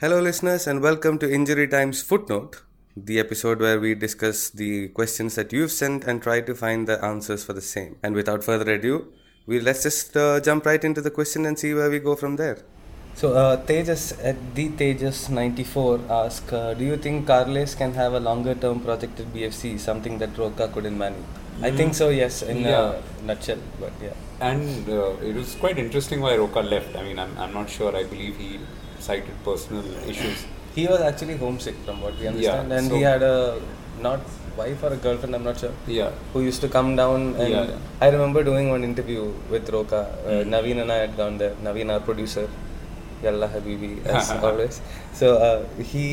Hello, listeners, and welcome to Injury Times Footnote, the episode where we discuss the questions that you've sent and try to find the answers for the same. And without further ado, we let's just uh, jump right into the question and see where we go from there. So, uh, Tejas at the Tejas94 ask, uh, do you think Carles can have a longer term project at BFC, something that Roca couldn't manage? I think so, yes, in Yeah. a nutshell, but yeah. And uh, it was quite interesting why Roca left. I mean, I'm, I'm not sure. I believe he cited personal issues. He was actually homesick, from what we understand, and he had a not wife or a girlfriend, I'm not sure, Yeah. who used to come down. And Yeah. I remember doing one interview with Roca. Uh, Mm. Naveen and I had gone there. Naveen, our producer, Yalla Habibi, as always. So uh, he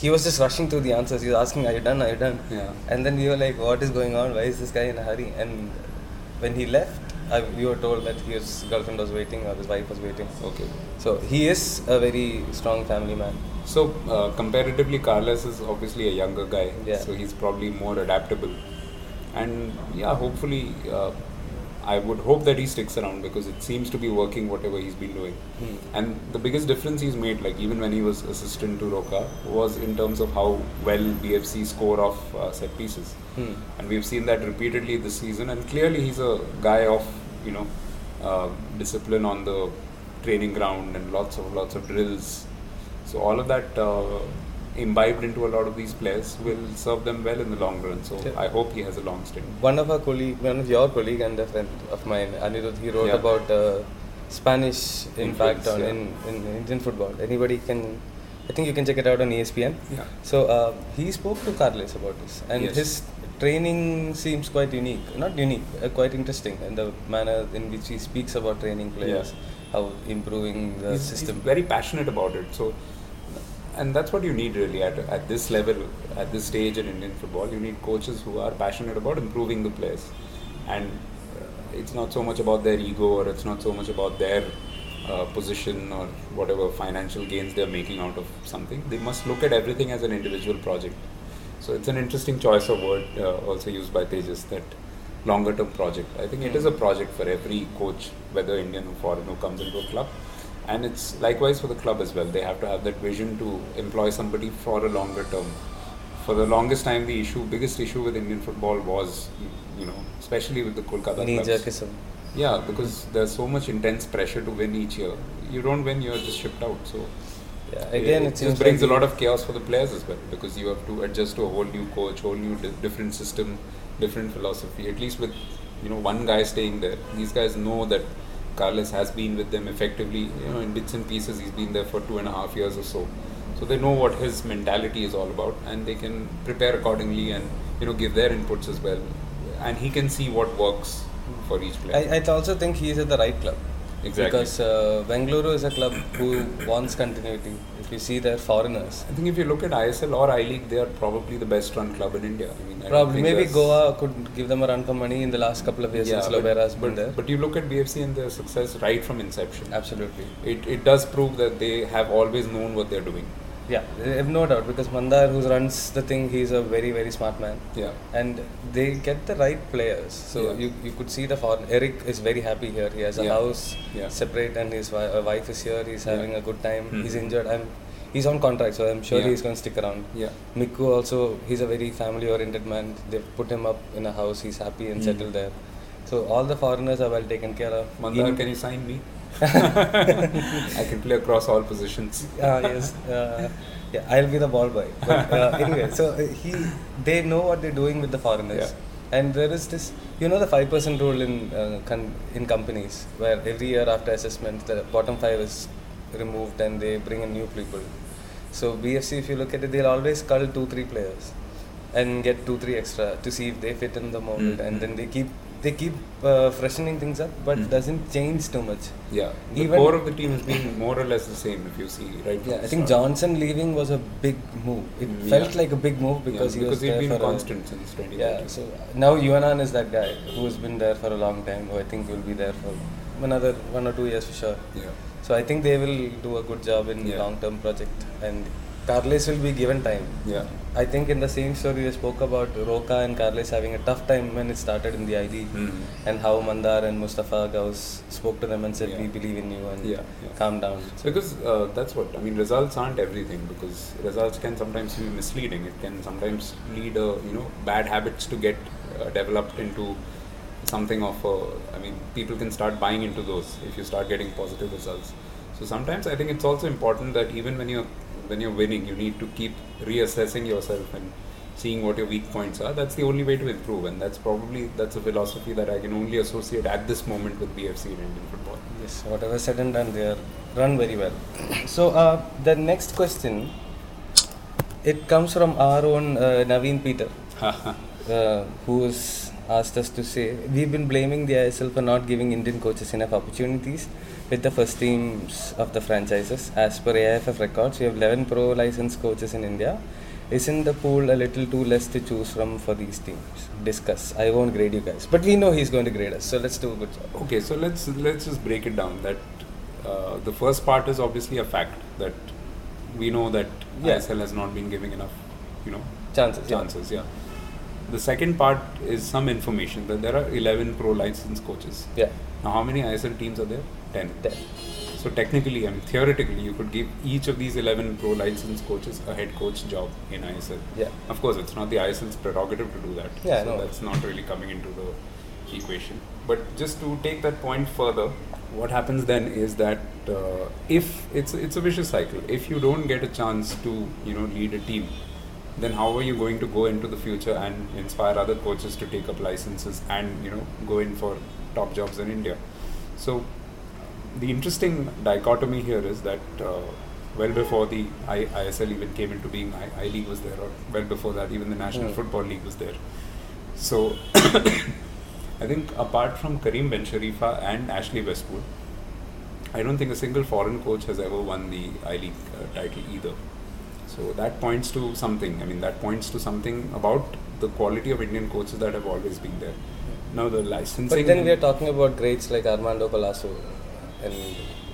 he was just rushing through the answers. He was asking, "Are you done? Are you done?" Yeah. And then we were like, "What is going on? Why is this guy in a hurry?" And when he left, I, we were told that his girlfriend was waiting or his wife was waiting. Okay. So he is a very strong family man. So uh, comparatively, Carlos is obviously a younger guy. Yeah. So he's probably more adaptable. And yeah, hopefully, uh, I would hope that he sticks around because it seems to be working whatever he's been doing. Hmm. And the biggest difference he's made, like even when he was assistant to Roca, was in terms of how well BFC score off uh, set pieces. Hmm. and we've seen that repeatedly this season. And clearly, he's a guy of you know uh, discipline on the training ground and lots of lots of drills. So all of that uh, imbibed into a lot of these players will serve them well in the long run. So Yeah. I hope he has a long stint. One of our colleague, one of your colleague and a friend of mine, Anirudh, he wrote Yeah. about uh, Spanish impact on yeah. in, in Indian football. Anybody can, I think you can check it out on ESPN. Yeah. So uh, he spoke to Carles about this, and Yes. his training seems quite unique. Not unique, uh, quite interesting in the manner in which he speaks about training players, how improving the he's, he's system. very passionate about it. So, and that's what you need really at, at this level, at this stage in Indian football. You need coaches who are passionate about improving the players, and uh, it's not so much about their ego or it's not so much about their uh, position or whatever financial gains they're making out of something. They must look at everything as an individual project. So it's an interesting choice of word uh, also used by Tejas that longer term project. I think it is a project for every coach, whether Indian or foreign, who comes into a club. And it's likewise for the club as well. They have to have that vision to employ somebody for a longer term. For the longest time, the issue, biggest issue with Indian football was, you know, especially with the Kolkata Knee clubs. Yeah, because there's so much intense pressure to win each year. You don't win, you're just shipped out. So Yeah. Again, it, it, just brings like a lot of chaos for the players as well because you have to adjust to a whole new coach, whole new di- different system, different philosophy. At least with you know one guy staying there, these guys know that Carlos has been with them effectively. You know, in bits and pieces, he's been there for two and a half years or so. So they know what his mentality is all about, and they can prepare accordingly and you know give their inputs as well. And he can see what works for each player. I, I also think he is at the right club. Exactly. Because uh, Bengaluru is a club who wants continuity. If you see their foreigners, I think if you look at ISL or I League, they are probably the best run club in India. I mean, I probably maybe Goa could give them a run for money in the last couple of years since but, Lobera has been but, there. but you look at BFC and their success right from inception. Absolutely. It, it does prove that they have always known what they're doing. Yeah, I have no doubt because Mandar, who runs the thing, he's a very very smart man, Yeah. and they get the right players. So Yeah. you, you could see the foreign. Eric is very happy here. He has a Yeah. house Yeah. separate, and his wi- uh, wife is here. He's having a good time. Mhm. He's injured. I'm. He's on contract, so I'm sure Yeah. he's going to stick around. Yeah. Miku also, he's a very family-oriented man. They've put him up in a house. He's happy and Mm. settled there. So all the foreigners are well taken care of. Mandar, In- can you sign me? I can play across all positions. Ah yes, uh, yeah, I'll be the ball boy. But uh, anyway, so uh, he, they know what they're doing with the foreigners, and there is this, you know, the five percent rule in uh, con- in companies where every year after assessment, the bottom five is removed and they bring in new people. So BFC, if you look at it, they'll always cull two, three players, and get two, three extra to see if they fit in the mold, Mm, and then they keep they keep uh, freshening things up, but Mm. doesn't change too much. Yeah. The Even- core of the team has been more or less the same if you see right Yeah, I think start. Johnson leaving was a big move. It Mm, felt like a big move because yeah, he was because he's there been for constant since A, 2013. yeah, so now Juanan is that guy who has been there for a long time. Who I think will be there for another one or two years for sure. yeah. So I think they will do a good job in Yeah. long-term project, and Carles will be given time. Yeah. I think in the same story we spoke about Roca and Carles having a tough time when it started in the I League, Mhm. and how Mandar and Mustafa Ghouse spoke to them and said, Yeah. "We believe in you and Yeah, yeah. calm down." Because uh, that's what I mean. Results aren't everything because results can sometimes be misleading. It can sometimes lead uh, you know bad habits to get uh, developed into something of. Uh, I mean, people can start buying into those if you start getting positive results. So sometimes I think it's also important that even when you're when you're winning, you need to keep reassessing yourself and seeing what your weak points are. That's the only way to improve, and that's probably that's a philosophy that I can only associate at this moment with BFC in Indian football. Yes, whatever said and done, they are run very well. So uh, the next question, it comes from our own uh, Naveen Peter, uh, who has asked us to say we've been blaming the ISL for not giving Indian coaches enough opportunities with the first teams of the franchises. As per AIFF records, we have 11 pro licensed coaches in India. Isn't the pool a little too less to choose from for these teams? Discuss. I won't grade you guys, but we know he's going to grade us, so let's do a good job. Okay, so let's let's just break it down. That uh, the first part is obviously a fact that we know that Yeah. ISL has not been giving enough, you know, Chances. yeah. chances. Yeah. The second part is some information that there are 11 pro licensed coaches. Yeah. Now, how many ISL teams are there? 10. Ten. So technically, I mean, theoretically, you could give each of these 11 pro license coaches a head coach job in ISL. Yeah. Of course, it's not the ISL's prerogative to do that. Yeah, so no. that's not really coming into the equation. But just to take that point further, what happens then is that uh, if it's it's a vicious cycle. If you don't get a chance to you know lead a team, then how are you going to go into the future and inspire other coaches to take up licenses and you know go in for top jobs in India? So the interesting dichotomy here is that uh, well before the I- ISL even came into being, I-, I League was there, or well before that, even the National Hmm. Football League was there. So I think apart from Karim Bencherifa and Ashley Westwood, I don't think a single foreign coach has ever won the I League uh, title either. So that points to something. I mean, that points to something about the quality of Indian coaches that have always been there. Now the licensing. But then we are talking about greats like Armando Colaco, and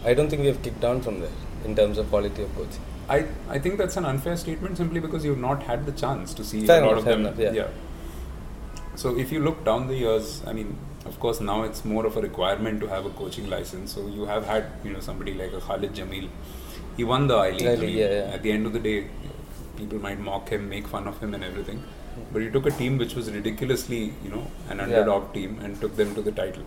I don't think we have kicked down from there in terms of quality of coaching. I, I think that's an unfair statement simply because you've not had the chance to see Fair a lot enough, of them. enough, yeah. So if you look down the years, I mean, of course now it's more of a requirement to have a coaching license. So you have had you know somebody like a Khalid Jamil. He won the I League. I I mean, yeah, yeah. At the end of the day, people might mock him, make fun of him, and everything. But he took a team which was ridiculously you know an Yeah. underdog team and took them to the title.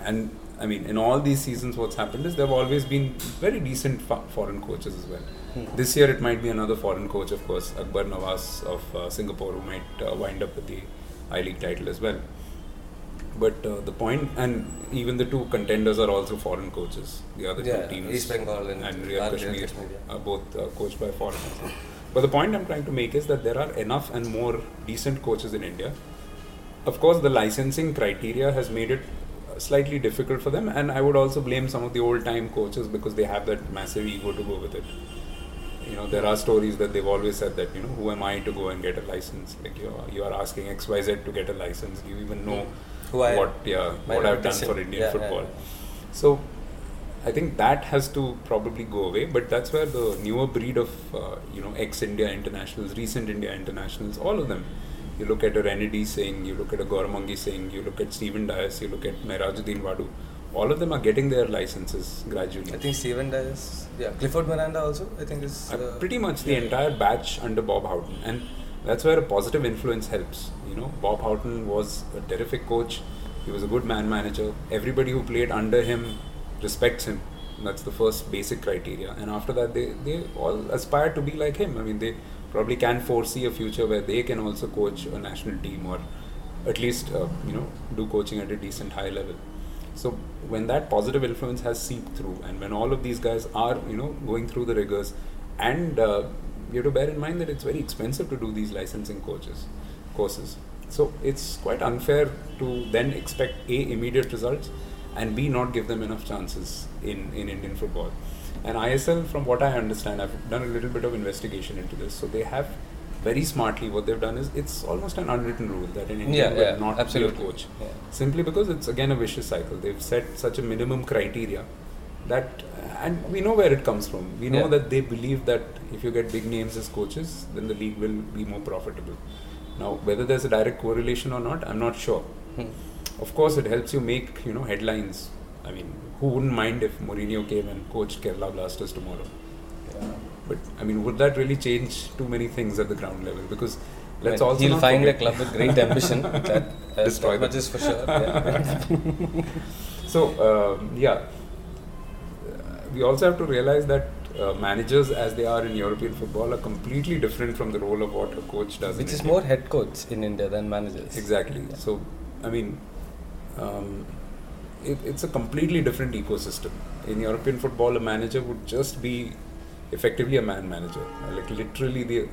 And I mean, in all these seasons, what's happened is there have always been very decent fo- foreign coaches as well. Hmm. This year, it might be another foreign coach, of course, Akbar Nawas of uh, Singapore, who might uh, wind up with the I League title as well. But uh, the point, and even the two contenders are also foreign coaches. The other Yeah, two teams, East Bengal and Real Kashmir, Kashmir, yeah. are both uh, coached by foreigners. But the point I'm trying to make is that there are enough and more decent coaches in India. Of course, the licensing criteria has made it slightly difficult for them, and I would also blame some of the old time coaches because they have that massive ego to go with it. You know, there are stories that they've always said that, you know, who am I to go and get a license? Like, you are, you are asking XYZ to get a license. Do you even know Who I what, yeah, what I've done for Indian Yeah, yeah, football? yeah. So, I think that has to probably go away, but that's where the newer breed of uh, you know ex-India internationals, recent India internationals, all of them. You look at a Renedy Singh, you look at a Gauramangi Singh, you look at Steven Dias, you look at Mehrajuddin Wadoo. All of them are getting their licenses gradually. I think Steven Dias, yeah, Clifford Miranda also. I think is Uh, uh, pretty much the yeah. entire batch under Bob Houghton, and that's where a positive influence helps. You know, Bob Houghton was a terrific coach. He was a good man manager. Everybody who played under him respects him. That's the first basic criteria, and after that, they they all aspire to be like him. I mean, they probably can foresee a future where they can also coach a national team or at least uh, you know do coaching at a decent high level. So when that positive influence has seeped through, and when all of these guys are, you know, going through the rigors, and uh, you have to bear in mind that it's very expensive to do these licensing coaches courses. So it's quite unfair to then expect a immediate results, and b not give them enough chances in in Indian football. And ISL, from what I understand, I've done a little bit of investigation into this. So they have very smartly what they've done is it's almost an unwritten rule that an Indian Yeah, will yeah, not absolutely. be a coach Yeah. simply because it's again a vicious cycle. They've set such a minimum criteria that and we know where it comes from we know that they believe that if you get big names as coaches then the league will be more profitable now whether there's a direct correlation or not i'm not sure Hmm. of course it helps you make you know headlines i mean who wouldn't mind if Mourinho came and coached Kerala Blasters tomorrow Yeah. but I mean would that really change too many things at the ground level because let's Well, also he'll find forget- a club with great ambition. that, that, Destroy that much for sure. Yeah. So um, yeah, Uh, we also have to realize that uh, managers, as they are in European football, are completely different from the role of what a coach does. in Which is India. more head coach in India than managers. exactly. Yeah. So I mean, um, it, it's a completely different ecosystem. In European football, a manager would just be effectively a man manager, like literally the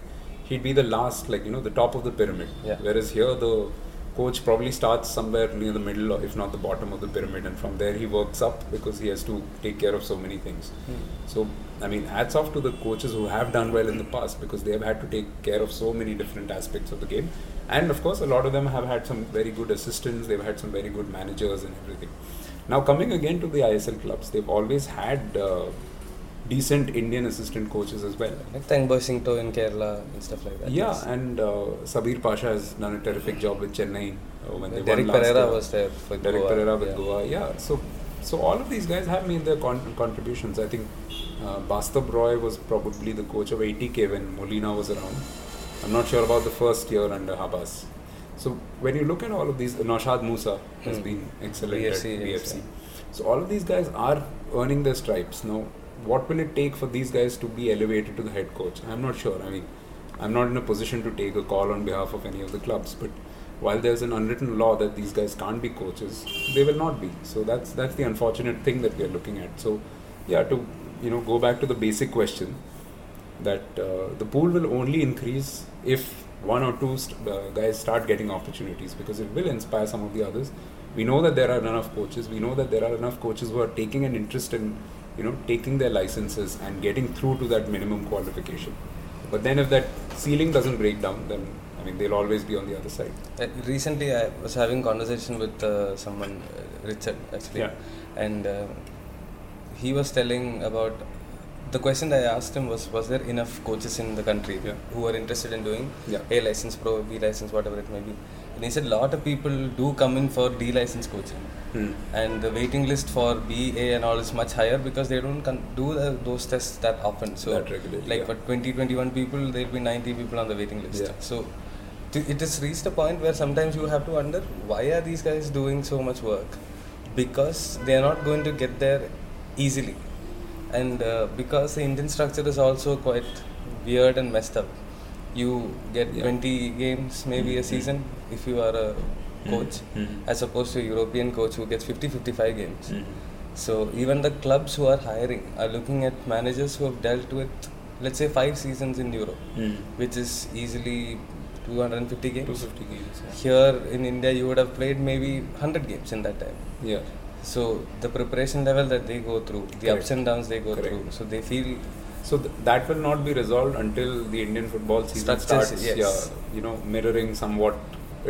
he'd be the last, like you know, the top of the pyramid. Yeah. Whereas here, the coach probably starts somewhere near the middle, or if not the bottom of the pyramid, and from there he works up because he has to take care of so many things. Hmm. So, I mean, hats off to the coaches who have done well in the past because they have had to take care of so many different aspects of the game. And of course, a lot of them have had some very good assistants, they've had some very good managers and everything. Now, coming again to the ISL clubs, they've always had uh, decent Indian assistant coaches as well. Like Thangboi Singto in Kerala and stuff like that. Yeah, yes. and uh, Sabir Pasha has done a terrific job with Chennai uh, when they Derek won last Pereira year. was there for Derek Goa. Pereira with yeah. Goa. Yeah, so so all of these guys have made their con- contributions. I think uh, Bastab Roy was probably the coach of ATK when Molina was around. I'm not sure about the first year under Habas. So when you look at all of these, Naushad Moosa has Hmm. been excellent BFC, at BFC. So all of these guys are earning their stripes. Now, what will it take for these guys to be elevated to the head coach? I'm not sure. I mean, I'm not in a position to take a call on behalf of any of the clubs, but while there's an unwritten law that these guys can't be coaches, they will not be. So that's that's the unfortunate thing that we are looking at. So, yeah, to you know go back to the basic question that uh, the pool will only increase if one or two st- uh, guys start getting opportunities because it will inspire some of the others. We know that there are enough coaches. We know that there are enough coaches who are taking an interest in, you know, taking their licenses and getting through to that minimum qualification. But then if that ceiling doesn't break down, then I mean they'll always be on the other side. Uh, recently, I was having conversation with uh, someone, uh, Richard actually, Yeah. and uh, he was telling about the question that I asked him was: Was there enough coaches in the country Yeah. who are interested in doing Yeah. A license, Pro, B license, whatever it may be? And he said, a lot of people do come in for D license coaching, hmm. and the waiting list for B, A, and all is much higher because they don't con- do the, those tests that often. So, That like yeah. for 20, 21 people, there'll be 90 people on the waiting list. Yeah. So, to, it has reached a point where sometimes you have to wonder why are these guys doing so much work because they are not going to get there easily and uh, because the indian structure is also quite weird and messed up you get Yeah. 20 games maybe a Mhm. season if you are a coach Mhm. as opposed to a european coach who gets 50 55 games Mhm. so even the clubs who are hiring are looking at managers who have dealt with let's say 5 seasons in europe Mhm. which is easily 250 games 250 games. Yeah. here in India, you would have played maybe 100 games in that time. yeah. So the preparation level that they go through, the Correct. ups and downs they go Correct. through, so they feel So th- that will not be resolved until the Indian football season starts. yes. Yeah, you know, mirroring somewhat,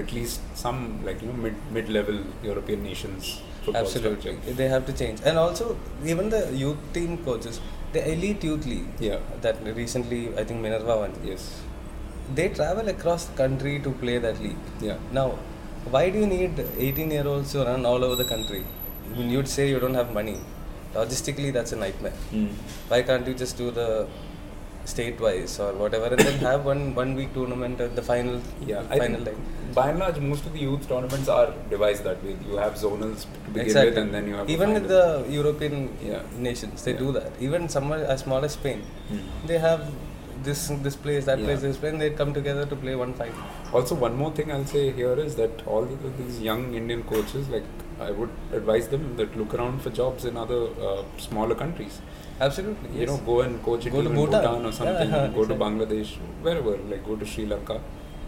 at least some like you know mid mid-level European nations. Football absolutely structure. they have to change. And also even the youth team coaches, the elite youth league Yeah. that recently I think Minerva won. Yes. They travel across the country to play that league. Yeah. Now, why do you need 18 year olds to run all over the country? Mean, you'd say you don't have money. Logistically, that's a nightmare. Mm. why can't you just do the state wise or whatever and then have one one week tournament at the final Yeah. Final like by and large, most of the youth tournaments are devised that way. You have zonals to begin exactly with, and then you have even with the european Yeah. nations they Yeah. do that even somewhere as small as spain Mm. they have this this place that Yeah. place this place and they come together to play one final Also, one more thing I'll say here is that all these young Indian coaches, like I would advise them that look around for jobs in other uh, smaller countries. absolutely You yes. know, go and coach Go to in Bhutan. Bhutan or something. Yeah, go to. Bangladesh, wherever. Like go to Sri Lanka,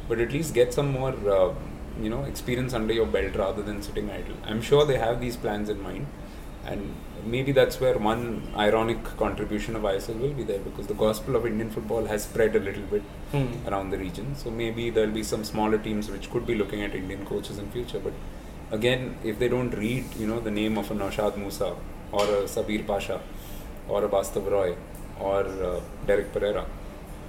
but at least get some more, uh, you know, experience under your belt rather than sitting idle. I'm sure they have these plans in mind, and maybe that's where one ironic contribution of ISL will be there because the gospel of Indian football has spread a little bit Hmm. around the region. So maybe there'll be some smaller teams which could be looking at Indian coaches in future. But again, if they don't read, you know, the name of a Naushad Moosa or a Sabir Pasha or a Bastab Roy or uh, Derek Pereira,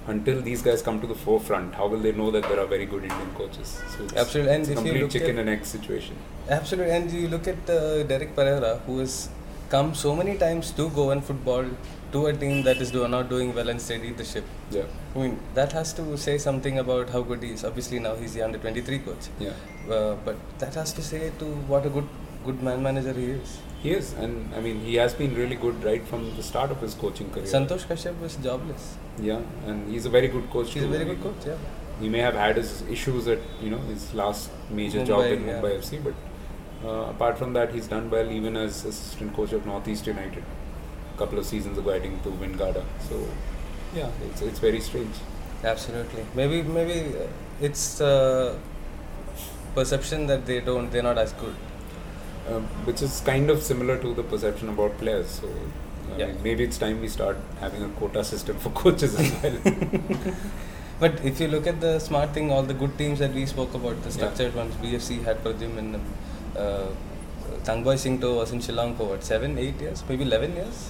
until these guys come to the forefront, how will they know that there are very good Indian coaches? So it's, Absolutely, and it's if you complete look chicken at- and egg situation. Absolutely, and you look at uh, Derek Pereira, who has come so many times to Goan football to a team that is do- not doing well and steadied the ship. Yeah, I mean, that has to say something about how good he is. Obviously, now he's the under 23 coach. yeah. Uh, but that has to say to what a good good man manager he is. He is, and I mean, he has been really good right from the start of his coaching career. Santosh Kashyap was jobless. Yeah, and he's a very good coach. He's a very I good coach, yeah. He may have had his issues at you know his last major Mumbai, job in yeah. Mumbai FC, but uh, apart from that, he's done well even as assistant coach of Northeast United. A couple of seasons ago, I think to Vingada. So yeah, it's it's very strange. Absolutely. Maybe maybe uh, it's uh, perception that they don't they're not as good. Um, which is kind of similar to the perception about players. So I Yeah. mean, maybe it's time we start having a quota system for coaches as well. But if you look at the smart thing, all the good teams that we spoke about, the Yeah. structured ones, BFC had Pradyum in them. Uh, Thangboi Singto was in Shillong for what, seven, eight years, maybe 11 years?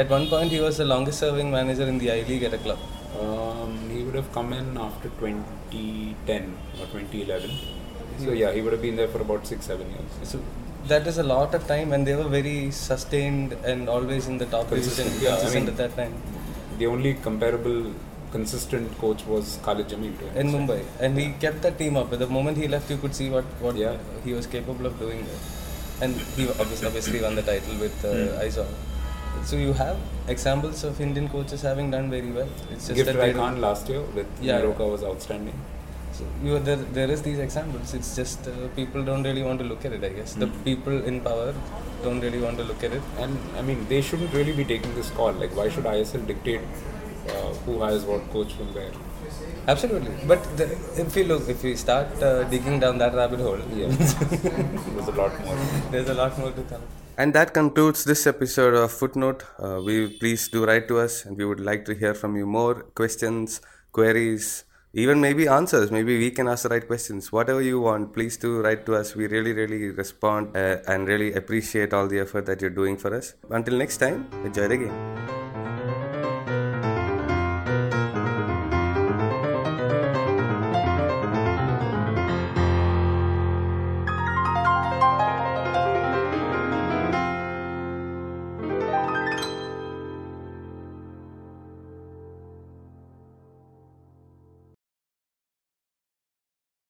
At one point, he was the longest serving manager in the I League at a club. Um, he would have come in after 2010 or 2011. So yeah, he would have been there for about six, seven years. So that is a lot of time, and they were very sustained and always in the top Consistent, position yeah, I consistent mean- at that time The only comparable consistent coach was Khalid Jamil. in. Mumbai. And he kept that team up. But the moment he left, you could see what, what Yeah. he was capable of doing there. And he obviously, obviously won the title with uh. Aizawl. So you have examples of Indian coaches having done very well. It's just Gift Raikhan last year with Yeah. Was outstanding. So you there, there is these examples. It's just uh, people don't really want to look at it. I guess the Mm. people in power don't really want to look at it. And I mean, they shouldn't really be taking this call. Like, why should ISL dictate uh, who hires what coach from where? Absolutely. But the, if we look, if we start uh, digging down that rabbit hole, Yeah, there's a lot more. there's a lot more to come. And that concludes this episode of Footnote. Uh, we please do write to us, and we would like to hear from you more questions, queries, even maybe answers. Maybe we can ask the right questions. Whatever you want, please do write to us. We really, really respond uh, and really appreciate all the effort that you're doing for us. Until next time, enjoy the game.